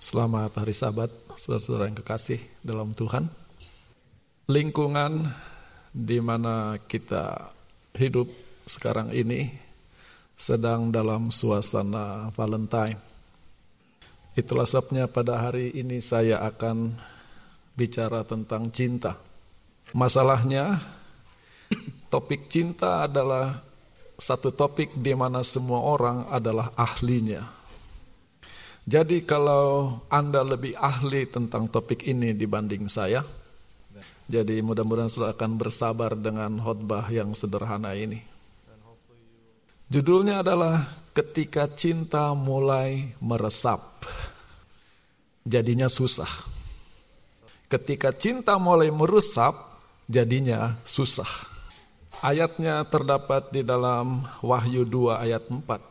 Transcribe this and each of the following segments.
Selamat hari sabat, saudara-saudara yang kekasih dalam Tuhan. Lingkungan di mana kita hidup sekarang ini sedang dalam suasana Valentine. Itulah sebabnya pada hari ini saya akan bicara tentang cinta. Masalahnya, topik cinta adalah satu topik di mana semua orang adalah ahlinya jadi kalau Anda lebih ahli tentang topik ini dibanding saya, jadi mudah-mudahan saudara akan bersabar dengan khotbah yang sederhana ini. Judulnya adalah ketika cinta mulai meresap, jadinya susah. Ketika cinta mulai meresap, jadinya susah. Ayatnya terdapat di dalam Wahyu 2 ayat 4.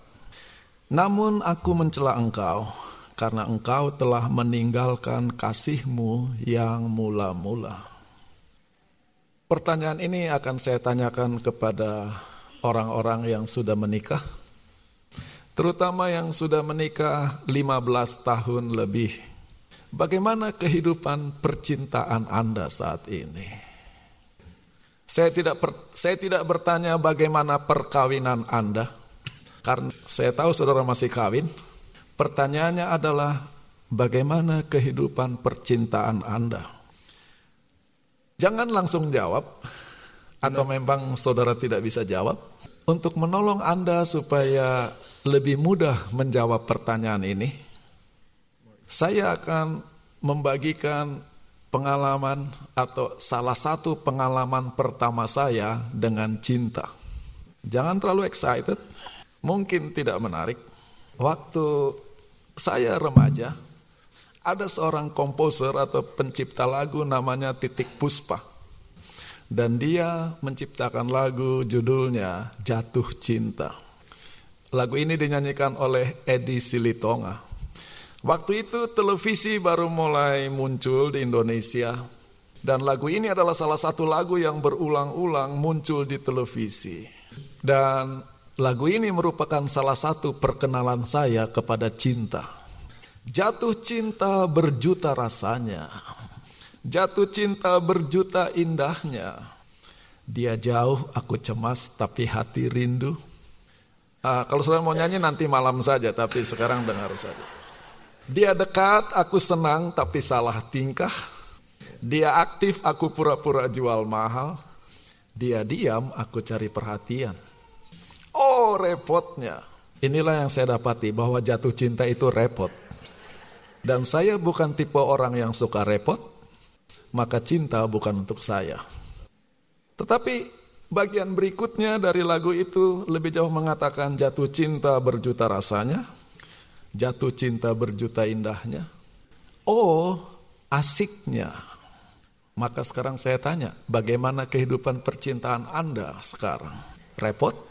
Namun aku mencela engkau, karena engkau telah meninggalkan kasihmu yang mula-mula. Pertanyaan ini akan saya tanyakan kepada orang-orang yang sudah menikah, terutama yang sudah menikah 15 tahun lebih. Bagaimana kehidupan percintaan Anda saat ini? Saya tidak per, saya tidak bertanya bagaimana perkawinan Anda, karena saya tahu saudara masih kawin. Pertanyaannya adalah bagaimana kehidupan percintaan Anda? Jangan langsung jawab atau memang saudara tidak bisa jawab. Untuk menolong Anda supaya lebih mudah menjawab pertanyaan ini, saya akan membagikan pengalaman atau salah satu pengalaman pertama saya dengan cinta. Jangan terlalu excited, mungkin tidak menarik. Waktu saya remaja, ada seorang komposer atau pencipta lagu namanya Titik Puspa. Dan dia menciptakan lagu judulnya Jatuh Cinta. Lagu ini dinyanyikan oleh Edi Silitonga. Waktu itu televisi baru mulai muncul di Indonesia. Dan lagu ini adalah salah satu lagu yang berulang-ulang muncul di televisi. Dan Lagu ini merupakan salah satu perkenalan saya kepada cinta. Jatuh cinta berjuta rasanya. Jatuh cinta berjuta indahnya. Dia jauh, aku cemas, tapi hati rindu. Uh, kalau saudara mau nyanyi nanti malam saja, tapi sekarang dengar saja. Dia dekat, aku senang, tapi salah tingkah. Dia aktif, aku pura-pura jual mahal. Dia diam, aku cari perhatian. Oh repotnya. Inilah yang saya dapati bahwa jatuh cinta itu repot. Dan saya bukan tipe orang yang suka repot, maka cinta bukan untuk saya. Tetapi bagian berikutnya dari lagu itu lebih jauh mengatakan jatuh cinta berjuta rasanya, jatuh cinta berjuta indahnya. Oh, asiknya. Maka sekarang saya tanya, bagaimana kehidupan percintaan Anda sekarang? Repot?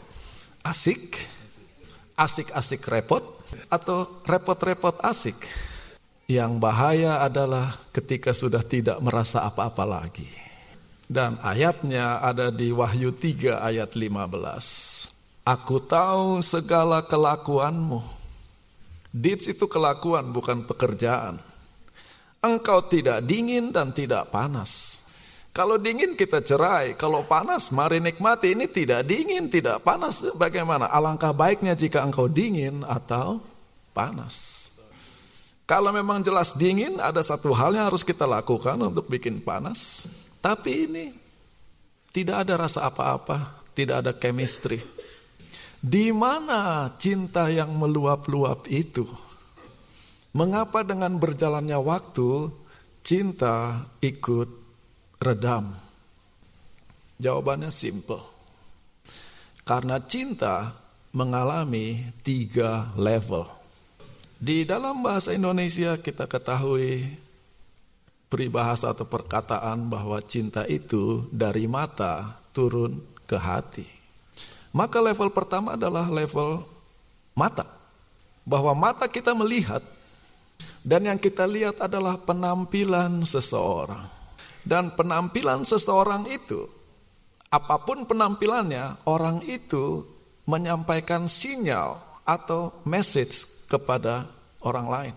Asik, asik-asik repot, atau repot-repot asik. Yang bahaya adalah ketika sudah tidak merasa apa-apa lagi. Dan ayatnya ada di Wahyu 3 ayat 15. Aku tahu segala kelakuanmu. Deeds itu kelakuan bukan pekerjaan. Engkau tidak dingin dan tidak panas. Kalau dingin kita cerai, kalau panas mari nikmati. Ini tidak dingin, tidak panas. Bagaimana? Alangkah baiknya jika engkau dingin atau panas. Kalau memang jelas dingin, ada satu hal yang harus kita lakukan untuk bikin panas. Tapi ini tidak ada rasa apa-apa, tidak ada chemistry. Di mana cinta yang meluap-luap itu? Mengapa dengan berjalannya waktu cinta ikut redam? Jawabannya simple. Karena cinta mengalami tiga level. Di dalam bahasa Indonesia kita ketahui peribahasa atau perkataan bahwa cinta itu dari mata turun ke hati. Maka level pertama adalah level mata. Bahwa mata kita melihat dan yang kita lihat adalah penampilan seseorang. Dan penampilan seseorang itu, apa pun penampilannya, orang itu menyampaikan sinyal atau message kepada orang lain.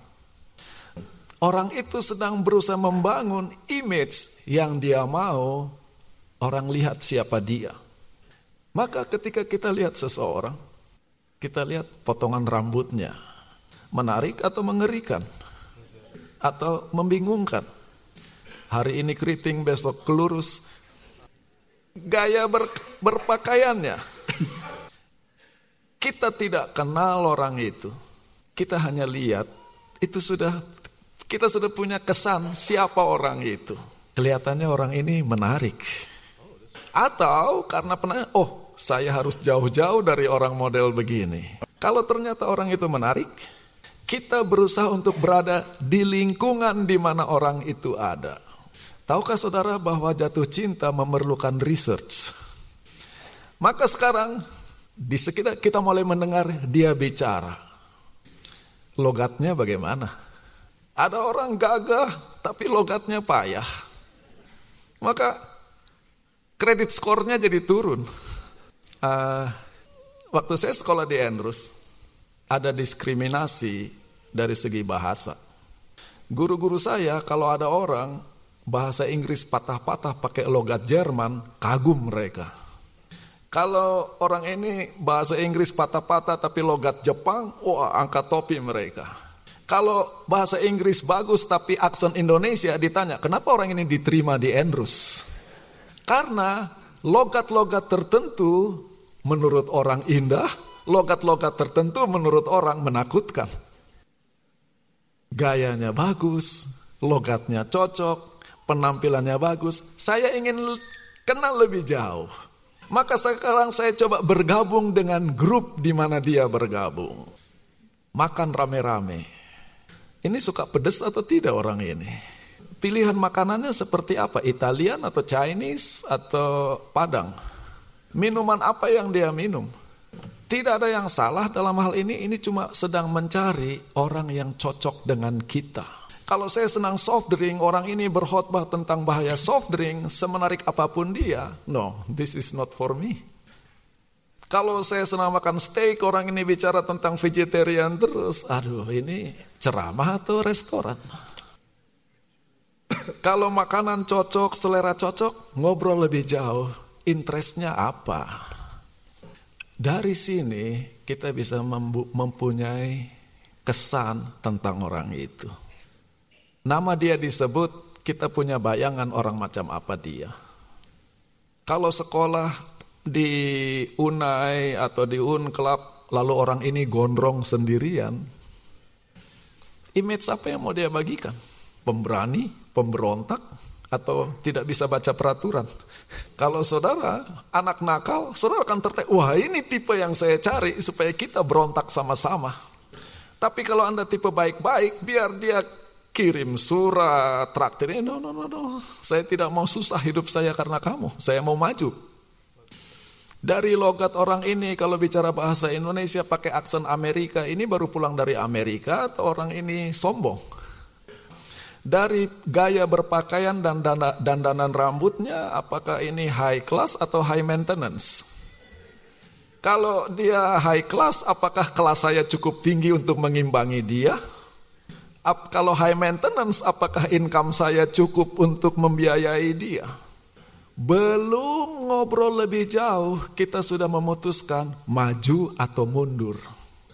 Orang itu sedang berusaha membangun image yang dia mau orang lihat siapa dia. Maka ketika kita lihat seseorang, kita lihat potongan rambutnya, menarik atau mengerikan, atau membingungkan. Hari ini keriting, besok kelurus. Gaya ber, berpakaiannya. Kita tidak kenal orang itu. Kita hanya lihat, itu sudah kita sudah punya kesan siapa orang itu. Kelihatannya orang ini menarik. Atau karena pernah, oh saya harus jauh-jauh dari orang model begini. Kalau ternyata orang itu menarik, kita berusaha untuk berada di lingkungan di mana orang itu ada. Tahukah saudara bahwa jatuh cinta memerlukan research? Maka sekarang di sekitar kita mulai mendengar dia bicara. Logatnya bagaimana? Ada orang gagah tapi logatnya payah. Maka kredit skornya jadi turun. Uh, waktu saya sekolah di Andrews, ada diskriminasi dari segi bahasa. Guru-guru saya kalau ada orang bahasa Inggris patah-patah pakai logat Jerman, kagum mereka. Kalau orang ini bahasa Inggris patah-patah tapi logat Jepang, wah angkat topi mereka. Kalau bahasa Inggris bagus tapi aksen Indonesia ditanya, kenapa orang ini diterima di Andrews? Karena logat-logat tertentu menurut orang indah, logat-logat tertentu menurut orang menakutkan. Gayanya bagus, logatnya cocok, penampilannya bagus. Saya ingin kenal lebih jauh. Maka sekarang saya coba bergabung dengan grup di mana dia bergabung. Makan rame-rame ini suka pedas atau tidak orang ini? Pilihan makanannya seperti apa? Italian atau Chinese atau Padang? Minuman apa yang dia minum? Tidak ada yang salah dalam hal ini, ini cuma sedang mencari orang yang cocok dengan kita. Kalau saya senang soft drink, orang ini berkhotbah tentang bahaya soft drink, semenarik apa pun dia, no, this is not for me. Kalau saya senang makan steak, orang ini bicara tentang vegetarian terus. Aduh, ini ceramah atau restoran? Kalau makanan cocok, selera cocok, ngobrol lebih jauh. Interestnya apa? Dari sini kita bisa mempunyai kesan tentang orang itu. Nama dia disebut, kita punya bayangan orang macam apa dia. Kalau sekolah di Unai atau di Unclub lalu orang ini gondrong sendirian, image apa yang mau dia bagikan? Pemberani, pemberontak, atau tidak bisa baca peraturan. Kalau saudara anak nakal, saudara akan tertarik, wah ini tipe yang saya cari supaya kita berontak sama-sama. Tapi kalau anda tipe baik-baik, biar dia kirim surat, traktir, no, no, no, no, saya tidak mau susah hidup saya karena kamu, saya mau maju. Dari logat orang ini kalau bicara bahasa Indonesia pakai aksen Amerika, ini baru pulang dari Amerika atau orang ini sombong? Dari gaya berpakaian dan dana, dandanan rambutnya, apakah ini high class atau high maintenance? Kalau dia high class, apakah kelas saya cukup tinggi untuk mengimbangi dia? Kalau high maintenance, apakah income saya cukup untuk membiayai dia? Belum ngobrol lebih jauh, kita sudah memutuskan maju atau mundur.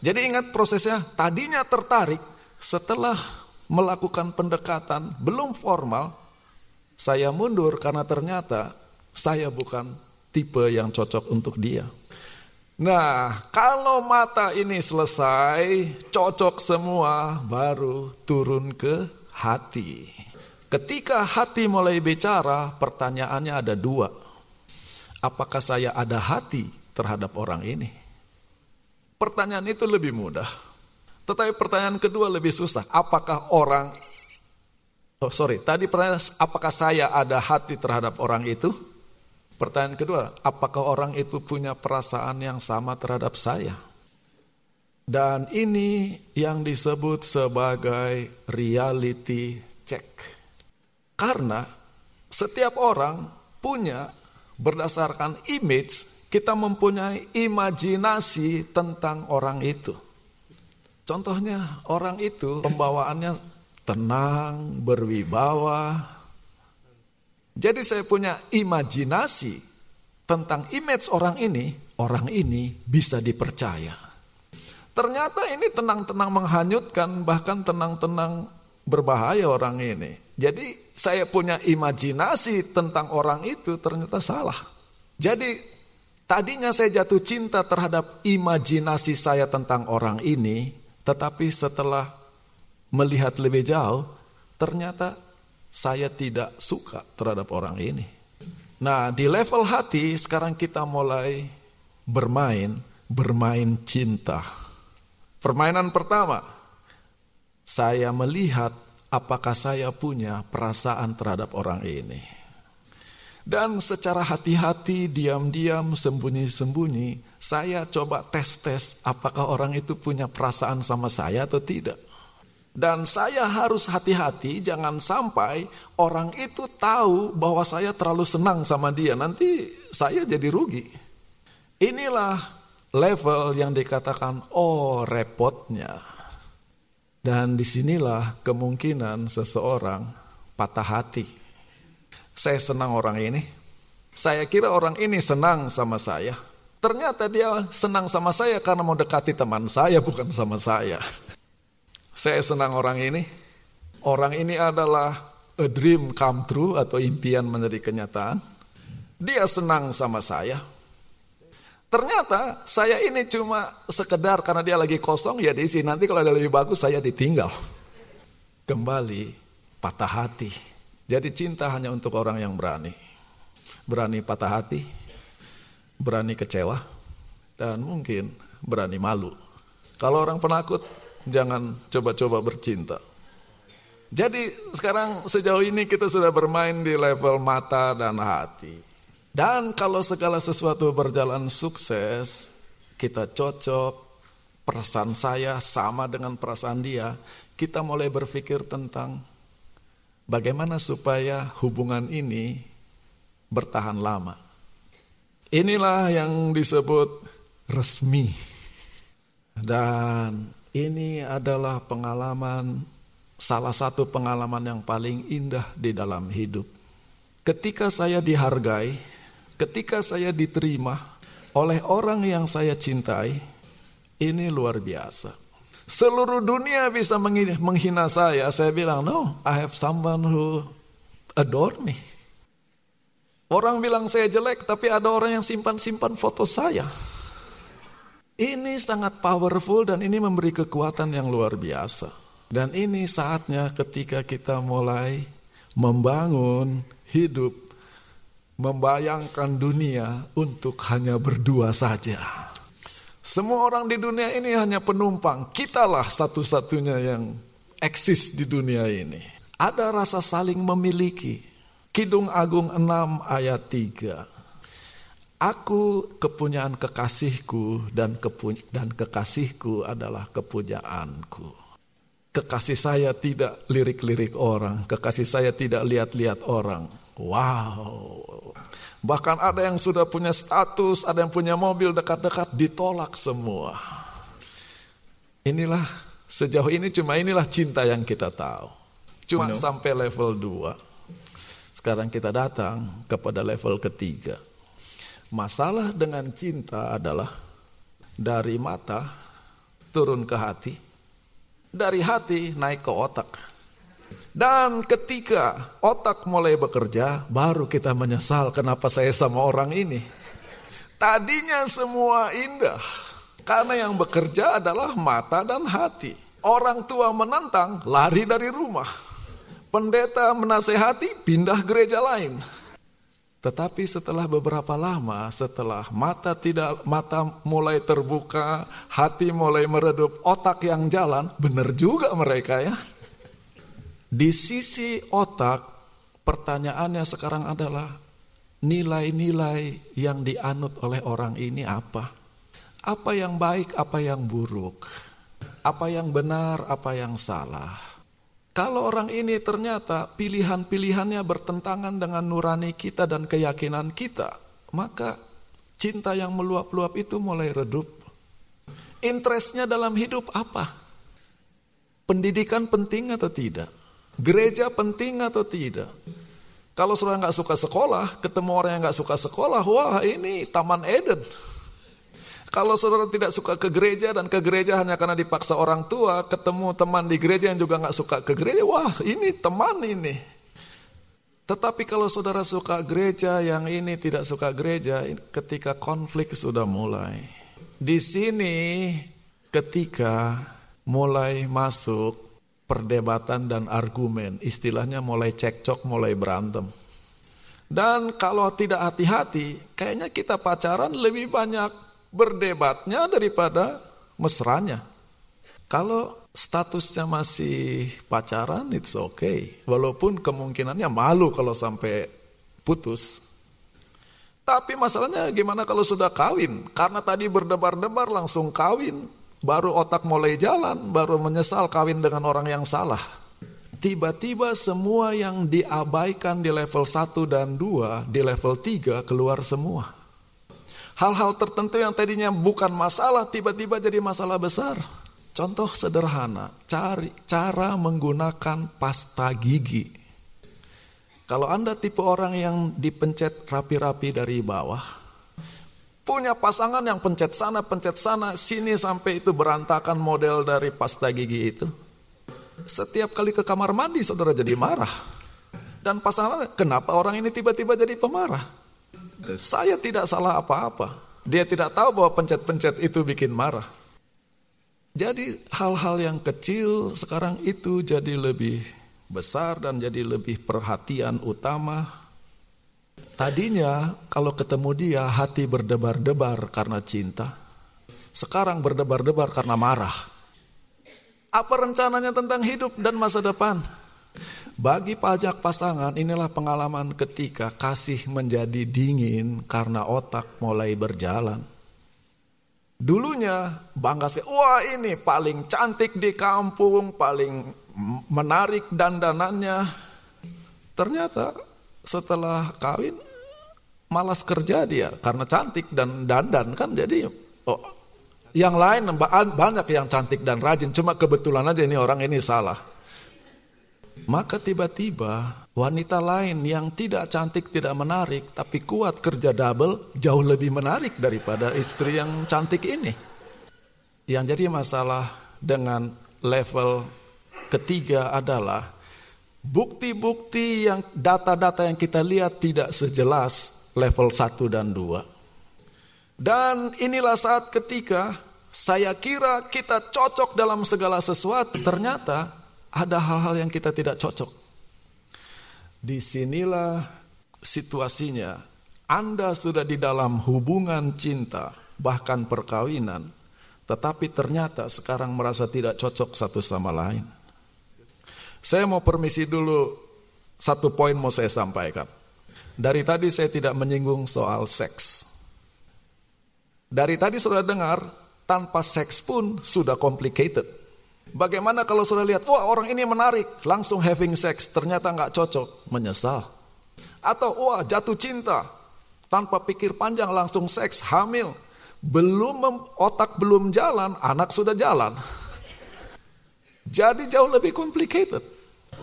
Jadi ingat prosesnya, tadinya tertarik, setelah melakukan pendekatan belum formal, saya mundur karena ternyata saya bukan tipe yang cocok untuk dia. Nah, kalau mata ini selesai, cocok semua, baru turun ke hati. Ketika hati mulai bicara, pertanyaannya ada dua. Apakah saya ada hati terhadap orang ini? Pertanyaan itu lebih mudah. Tetapi pertanyaan kedua lebih susah. Apakah orang Oh sorry, tadi pertanyaan apakah saya ada hati terhadap orang itu? Pertanyaan kedua, apakah orang itu punya perasaan yang sama terhadap saya? Dan ini yang disebut sebagai reality check. Karena setiap orang punya berdasarkan image, kita mempunyai imajinasi tentang orang itu. Contohnya orang itu pembawaannya tenang, berwibawa. Jadi saya punya imajinasi tentang image orang ini, orang ini bisa dipercaya. Ternyata ini tenang-tenang menghanyutkan, bahkan tenang-tenang berbahaya orang ini. Jadi saya punya imajinasi tentang orang itu ternyata salah. Jadi tadinya saya jatuh cinta terhadap imajinasi saya tentang orang ini, tetapi setelah melihat lebih jauh, ternyata saya tidak suka terhadap orang ini. Nah, di level hati sekarang kita mulai bermain, bermain cinta. Permainan pertama, saya melihat apakah saya punya perasaan terhadap orang ini. Dan secara hati-hati, diam-diam, sembunyi-sembunyi, saya coba tes-tes apakah orang itu punya perasaan sama saya atau tidak. Dan saya harus hati-hati jangan sampai orang itu tahu bahwa saya terlalu senang sama dia. Nanti saya jadi rugi. Inilah level yang dikatakan oh repotnya. Dan di sinilah kemungkinan seseorang patah hati. Saya senang orang ini. Saya kira orang ini senang sama saya. Ternyata dia senang sama saya karena mau dekati teman saya, bukan sama saya. Saya senang orang ini. Orang ini adalah a dream come true atau impian menjadi kenyataan. Dia senang sama saya. Ternyata saya ini cuma sekedar karena dia lagi kosong ya diisi. Nanti kalau ada lebih bagus saya ditinggal. Kembali patah hati. Jadi cinta hanya untuk orang yang berani. Berani patah hati, berani kecewa, dan mungkin berani malu. Kalau orang penakut, jangan coba-coba bercinta. Jadi sekarang sejauh ini kita sudah bermain di level mata dan hati. Dan kalau segala sesuatu berjalan sukses, kita cocok, perasaan saya sama dengan perasaan dia, kita mulai berpikir tentang bagaimana supaya hubungan ini bertahan lama. Inilah yang disebut resmi. Dan ini adalah pengalaman salah satu pengalaman yang paling indah di dalam hidup. Ketika saya dihargai, ketika saya diterima oleh orang yang saya cintai, ini luar biasa. Seluruh dunia bisa menghina saya. Saya bilang, no, I have someone who adore me. Orang bilang saya jelek, tapi ada orang yang simpan-simpan foto saya. Ini sangat powerful dan ini memberi kekuatan yang luar biasa. Dan ini saatnya ketika kita mulai membangun hidup membayangkan dunia untuk hanya berdua saja. Semua orang di dunia ini hanya penumpang. Kitalah satu-satunya yang eksis di dunia ini. Ada rasa saling memiliki. Kidung Agung 6 ayat 3. Aku kepunyaan kekasihku dan kepu dan kekasihku adalah kepunyaanku. Kekasih saya tidak lirik-lirik orang, kekasih saya tidak lihat-lihat orang. Wow, Bahkan ada yang sudah punya status, ada yang punya mobil dekat-dekat, ditolak semua. Inilah, sejauh ini cuma inilah cinta yang kita tahu. Cuma sampai level 2. Sekarang kita datang kepada level ketiga. Masalah dengan cinta adalah dari mata turun ke hati, dari hati naik ke otak. Dan ketika otak mulai bekerja, baru kita menyesal kenapa saya sama orang ini. Tadinya semua indah, karena yang bekerja adalah mata dan hati. Orang tua menantang, lari dari rumah. Pendeta menasehati, pindah gereja lain. Tetapi setelah beberapa lama, setelah mata tidak mata mulai terbuka, hati mulai meredup, otak yang jalan, benar juga mereka ya. Di sisi otak, pertanyaannya sekarang adalah nilai-nilai yang dianut oleh orang ini apa? Apa yang baik, apa yang buruk? Apa yang benar, apa yang salah? Kalau orang ini ternyata pilihan-pilihannya bertentangan dengan nurani kita dan keyakinan kita, maka cinta yang meluap-luap itu mulai redup. Interestnya dalam hidup apa? Pendidikan penting atau tidak? Gereja penting atau tidak? Kalau saudara nggak suka sekolah, ketemu orang yang nggak suka sekolah, wah ini Taman Eden. Kalau saudara tidak suka ke gereja dan ke gereja hanya karena dipaksa orang tua, ketemu teman di gereja yang juga nggak suka ke gereja, wah ini teman ini. Tetapi kalau saudara suka gereja, yang ini tidak suka gereja, ketika konflik sudah mulai. Di sini ketika mulai masuk perdebatan dan argumen, istilahnya mulai cekcok, mulai berantem. Dan kalau tidak hati-hati, kayaknya kita pacaran lebih banyak berdebatnya daripada mesranya. Kalau statusnya masih pacaran, it's okay. Walaupun kemungkinannya malu kalau sampai putus. Tapi masalahnya gimana kalau sudah kawin? Karena tadi berdebar-debar langsung kawin. Baru otak mulai jalan, baru menyesal kawin dengan orang yang salah. Tiba-tiba semua yang diabaikan di level 1 dan 2, di level 3 keluar semua. Hal-hal tertentu yang tadinya bukan masalah tiba-tiba jadi masalah besar. Contoh sederhana, cari cara menggunakan pasta gigi. Kalau Anda tipe orang yang dipencet rapi-rapi dari bawah, punya pasangan yang pencet sana, pencet sana, sini sampai itu berantakan model dari pasta gigi itu. Setiap kali ke kamar mandi saudara jadi marah. Dan pasangan, kenapa orang ini tiba-tiba jadi pemarah? Saya tidak salah apa-apa. Dia tidak tahu bahwa pencet-pencet itu bikin marah. Jadi hal-hal yang kecil sekarang itu jadi lebih besar dan jadi lebih perhatian utama. Tadinya kalau ketemu dia hati berdebar-debar karena cinta. Sekarang berdebar-debar karena marah. Apa rencananya tentang hidup dan masa depan? Bagi pajak pasangan inilah pengalaman ketika kasih menjadi dingin karena otak mulai berjalan. Dulunya bangga sekali, wah ini paling cantik di kampung, paling menarik dandanannya. Ternyata setelah kawin malas kerja dia karena cantik dan dandan kan jadi oh, yang lain banyak yang cantik dan rajin cuma kebetulan aja ini orang ini salah. Maka tiba-tiba wanita lain yang tidak cantik, tidak menarik, tapi kuat kerja double, jauh lebih menarik daripada istri yang cantik ini. Yang jadi masalah dengan level ketiga adalah bukti-bukti yang data-data yang kita lihat tidak sejelas level 1 dan 2. Dan inilah saat ketika saya kira kita cocok dalam segala sesuatu, ternyata ada hal-hal yang kita tidak cocok. Di sinilah situasinya. Anda sudah di dalam hubungan cinta, bahkan perkawinan, tetapi ternyata sekarang merasa tidak cocok satu sama lain. Saya mau permisi dulu, satu poin mau saya sampaikan. Dari tadi saya tidak menyinggung soal seks. Dari tadi sudah dengar, tanpa seks pun sudah complicated. Bagaimana kalau sudah lihat, wah orang ini menarik, langsung having sex, ternyata nggak cocok, menyesal. Atau wah jatuh cinta, tanpa pikir panjang langsung seks, hamil. Belum otak belum jalan, anak sudah jalan. Jadi jauh lebih complicated.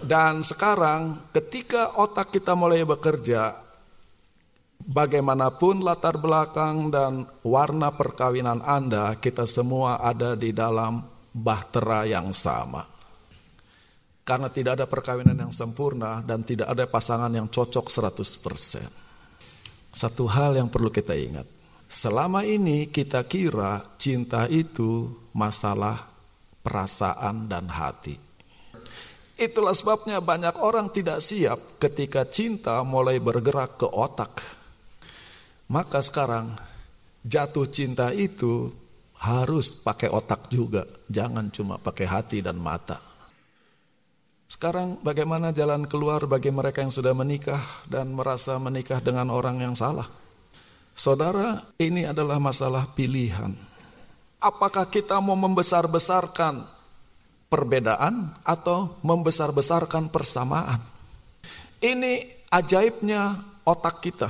Dan sekarang ketika otak kita mulai bekerja, bagaimanapun latar belakang dan warna perkawinan Anda, kita semua ada di dalam bahtera yang sama. Karena tidak ada perkawinan yang sempurna dan tidak ada pasangan yang cocok 100%. Satu hal yang perlu kita ingat. Selama ini kita kira cinta itu masalah perasaan dan hati. Itulah sebabnya banyak orang tidak siap ketika cinta mulai bergerak ke otak. Maka sekarang jatuh cinta itu harus pakai otak juga, jangan cuma pakai hati dan mata. Sekarang bagaimana jalan keluar bagi mereka yang sudah menikah dan merasa menikah dengan orang yang salah? Saudara, ini adalah masalah pilihan. Apakah kita mau membesar-besarkan perbedaan atau membesar-besarkan persamaan? Ini ajaibnya otak kita.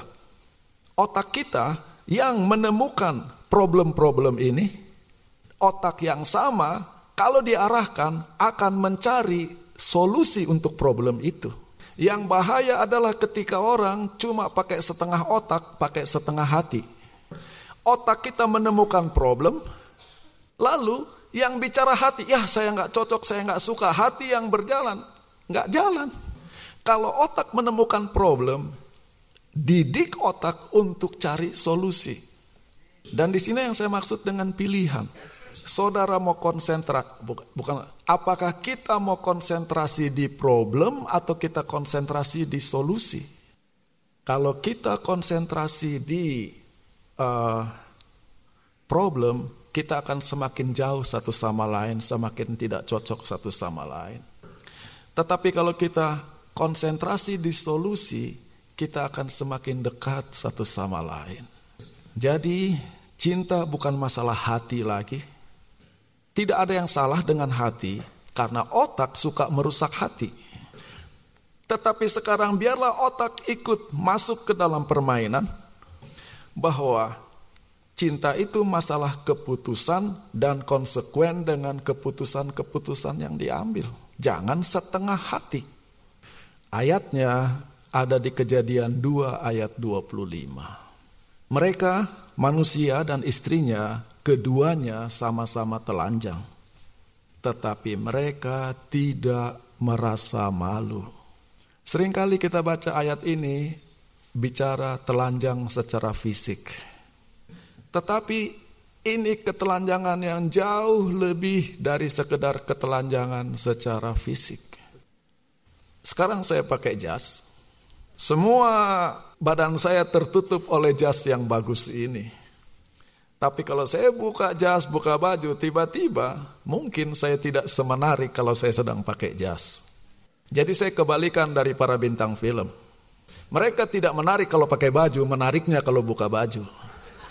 Otak kita yang menemukan problem-problem ini, otak yang sama kalau diarahkan akan mencari solusi untuk problem itu. Yang bahaya adalah ketika orang cuma pakai setengah otak, pakai setengah hati. Otak kita menemukan problem, lalu yang bicara hati, ya saya nggak cocok, saya nggak suka. Hati yang berjalan, nggak jalan. Kalau otak menemukan problem, didik otak untuk cari solusi. Dan di sini yang saya maksud dengan pilihan. Saudara mau konsentrasi, bukan, apakah kita mau konsentrasi di problem atau kita konsentrasi di solusi? Kalau kita konsentrasi di uh, problem, kita akan semakin jauh satu sama lain, semakin tidak cocok satu sama lain. Tetapi kalau kita konsentrasi di solusi, kita akan semakin dekat satu sama lain. Jadi, cinta bukan masalah hati lagi tidak ada yang salah dengan hati karena otak suka merusak hati. Tetapi sekarang biarlah otak ikut masuk ke dalam permainan bahwa cinta itu masalah keputusan dan konsekuen dengan keputusan-keputusan yang diambil. Jangan setengah hati. Ayatnya ada di kejadian 2 ayat 25. Mereka, manusia dan istrinya Keduanya sama-sama telanjang, tetapi mereka tidak merasa malu. Seringkali kita baca ayat ini bicara telanjang secara fisik. Tetapi ini ketelanjangan yang jauh lebih dari sekedar ketelanjangan secara fisik. Sekarang saya pakai jas. Semua badan saya tertutup oleh jas yang bagus ini. Tapi kalau saya buka jas, buka baju, tiba-tiba mungkin saya tidak semenarik kalau saya sedang pakai jas. Jadi saya kebalikan dari para bintang film. Mereka tidak menarik kalau pakai baju, menariknya kalau buka baju.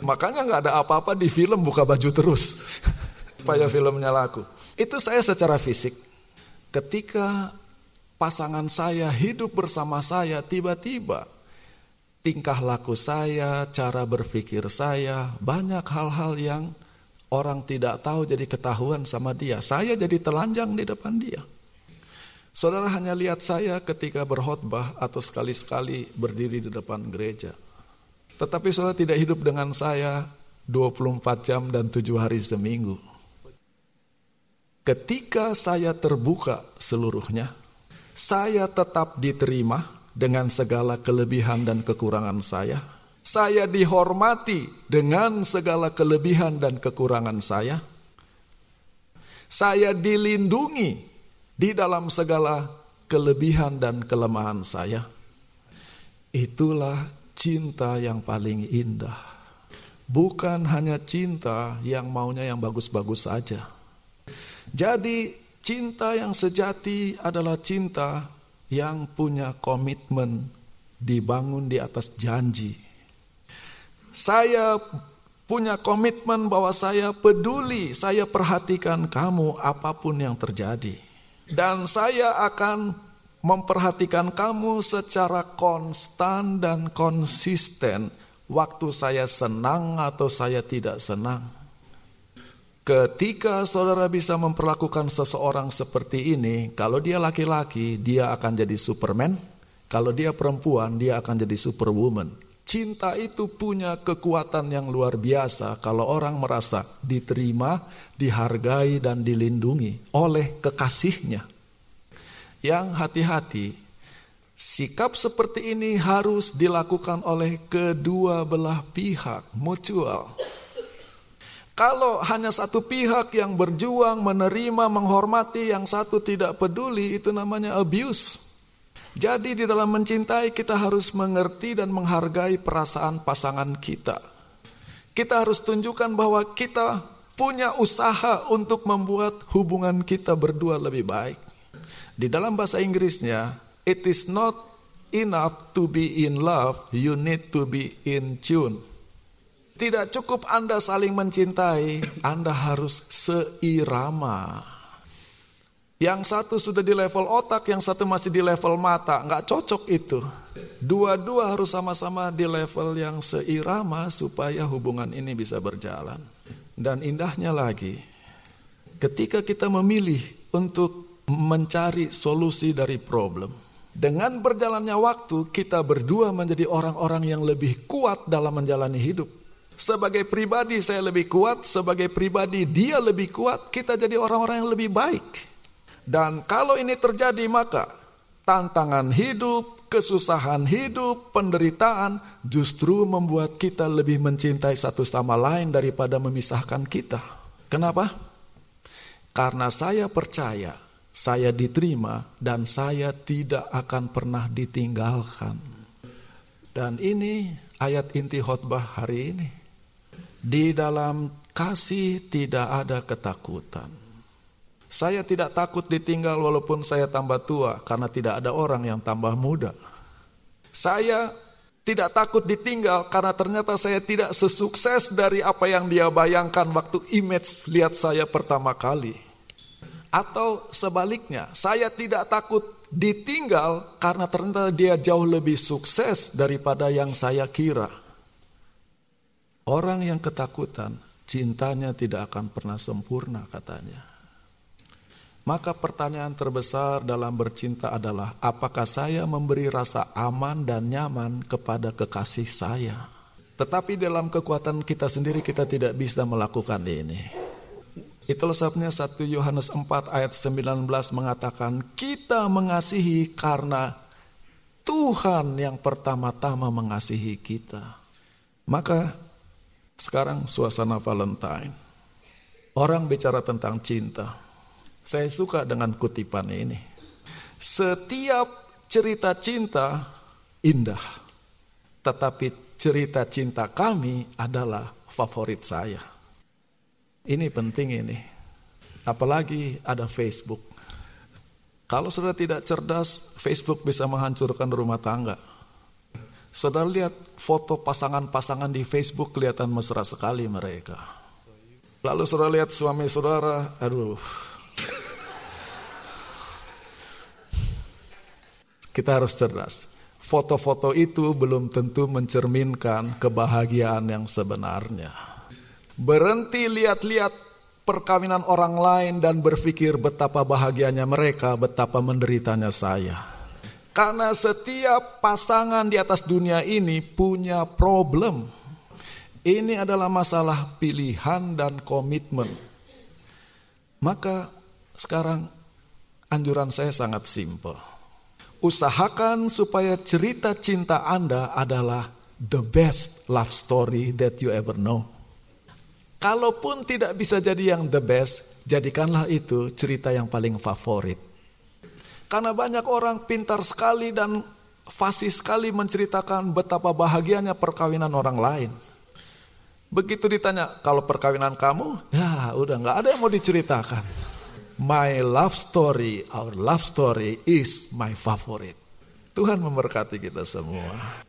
Makanya nggak ada apa-apa di film buka baju terus. Supaya filmnya laku. Itu saya secara fisik. Ketika pasangan saya hidup bersama saya, tiba-tiba tingkah laku saya, cara berpikir saya, banyak hal-hal yang orang tidak tahu jadi ketahuan sama dia. Saya jadi telanjang di depan dia. Saudara hanya lihat saya ketika berkhotbah atau sekali-sekali berdiri di depan gereja. Tetapi saudara tidak hidup dengan saya 24 jam dan 7 hari seminggu. Ketika saya terbuka seluruhnya, saya tetap diterima dengan segala kelebihan dan kekurangan saya. Saya dihormati dengan segala kelebihan dan kekurangan saya. Saya dilindungi di dalam segala kelebihan dan kelemahan saya. Itulah cinta yang paling indah. Bukan hanya cinta yang maunya yang bagus-bagus saja. Jadi cinta yang sejati adalah cinta yang punya komitmen dibangun di atas janji. Saya punya komitmen bahwa saya peduli, saya perhatikan kamu apa pun yang terjadi. Dan saya akan memperhatikan kamu secara konstan dan konsisten waktu saya senang atau saya tidak senang. Ketika saudara bisa memperlakukan seseorang seperti ini, kalau dia laki-laki, dia akan jadi Superman. Kalau dia perempuan, dia akan jadi Superwoman. Cinta itu punya kekuatan yang luar biasa kalau orang merasa diterima, dihargai, dan dilindungi oleh kekasihnya. Yang hati-hati, sikap seperti ini harus dilakukan oleh kedua belah pihak, mutual. Kalau hanya satu pihak yang berjuang, menerima, menghormati, yang satu tidak peduli, itu namanya abuse. Jadi di dalam mencintai kita harus mengerti dan menghargai perasaan pasangan kita. Kita harus tunjukkan bahwa kita punya usaha untuk membuat hubungan kita berdua lebih baik. Di dalam bahasa Inggrisnya, it is not enough to be in love, you need to be in tune. Tidak cukup Anda saling mencintai, Anda harus seirama. Yang satu sudah di level otak, yang satu masih di level mata. Nggak cocok itu. Dua-dua harus sama-sama di level yang seirama supaya hubungan ini bisa berjalan. Dan indahnya lagi, ketika kita memilih untuk mencari solusi dari problem, dengan berjalannya waktu kita berdua menjadi orang-orang yang lebih kuat dalam menjalani hidup. Sebagai pribadi saya lebih kuat, sebagai pribadi dia lebih kuat, kita jadi orang-orang yang lebih baik. Dan kalau ini terjadi maka tantangan hidup, kesusahan hidup, penderitaan justru membuat kita lebih mencintai satu sama lain daripada memisahkan kita. Kenapa? Karena saya percaya saya diterima dan saya tidak akan pernah ditinggalkan. Dan ini ayat inti khotbah hari ini. Di dalam kasih tidak ada ketakutan. Saya tidak takut ditinggal walaupun saya tambah tua karena tidak ada orang yang tambah muda. Saya tidak takut ditinggal karena ternyata saya tidak sesukses dari apa yang dia bayangkan waktu image lihat saya pertama kali. Atau sebaliknya, saya tidak takut ditinggal karena ternyata dia jauh lebih sukses daripada yang saya kira. Orang yang ketakutan, cintanya tidak akan pernah sempurna katanya. Maka pertanyaan terbesar dalam bercinta adalah apakah saya memberi rasa aman dan nyaman kepada kekasih saya. Tetapi dalam kekuatan kita sendiri kita tidak bisa melakukan ini. Itulah sebabnya 1 Yohanes 4 ayat 19 mengatakan kita mengasihi karena Tuhan yang pertama-tama mengasihi kita. Maka sekarang suasana Valentine. Orang bicara tentang cinta. Saya suka dengan kutipan ini. Setiap cerita cinta indah. Tetapi cerita cinta kami adalah favorit saya. Ini penting ini. Apalagi ada Facebook. Kalau sudah tidak cerdas, Facebook bisa menghancurkan rumah tangga. Saudara lihat foto pasangan-pasangan di Facebook kelihatan mesra sekali mereka. Lalu saudara lihat suami saudara, aduh. Kita harus cerdas. Foto-foto itu belum tentu mencerminkan kebahagiaan yang sebenarnya. Berhenti lihat-lihat perkawinan orang lain dan berpikir betapa bahagianya mereka, betapa menderitanya saya. Karena setiap pasangan di atas dunia ini punya problem. Ini adalah masalah pilihan dan komitmen. Maka sekarang anjuran saya sangat simpel. Usahakan supaya cerita cinta Anda adalah the best love story that you ever know. Kalaupun tidak bisa jadi yang the best, jadikanlah itu cerita yang paling favorit. Karena banyak orang pintar sekali dan fasih sekali menceritakan betapa bahagianya perkawinan orang lain. Begitu ditanya, kalau perkawinan kamu, ya udah nggak ada yang mau diceritakan. My love story, our love story is my favorite. Tuhan memberkati kita semua.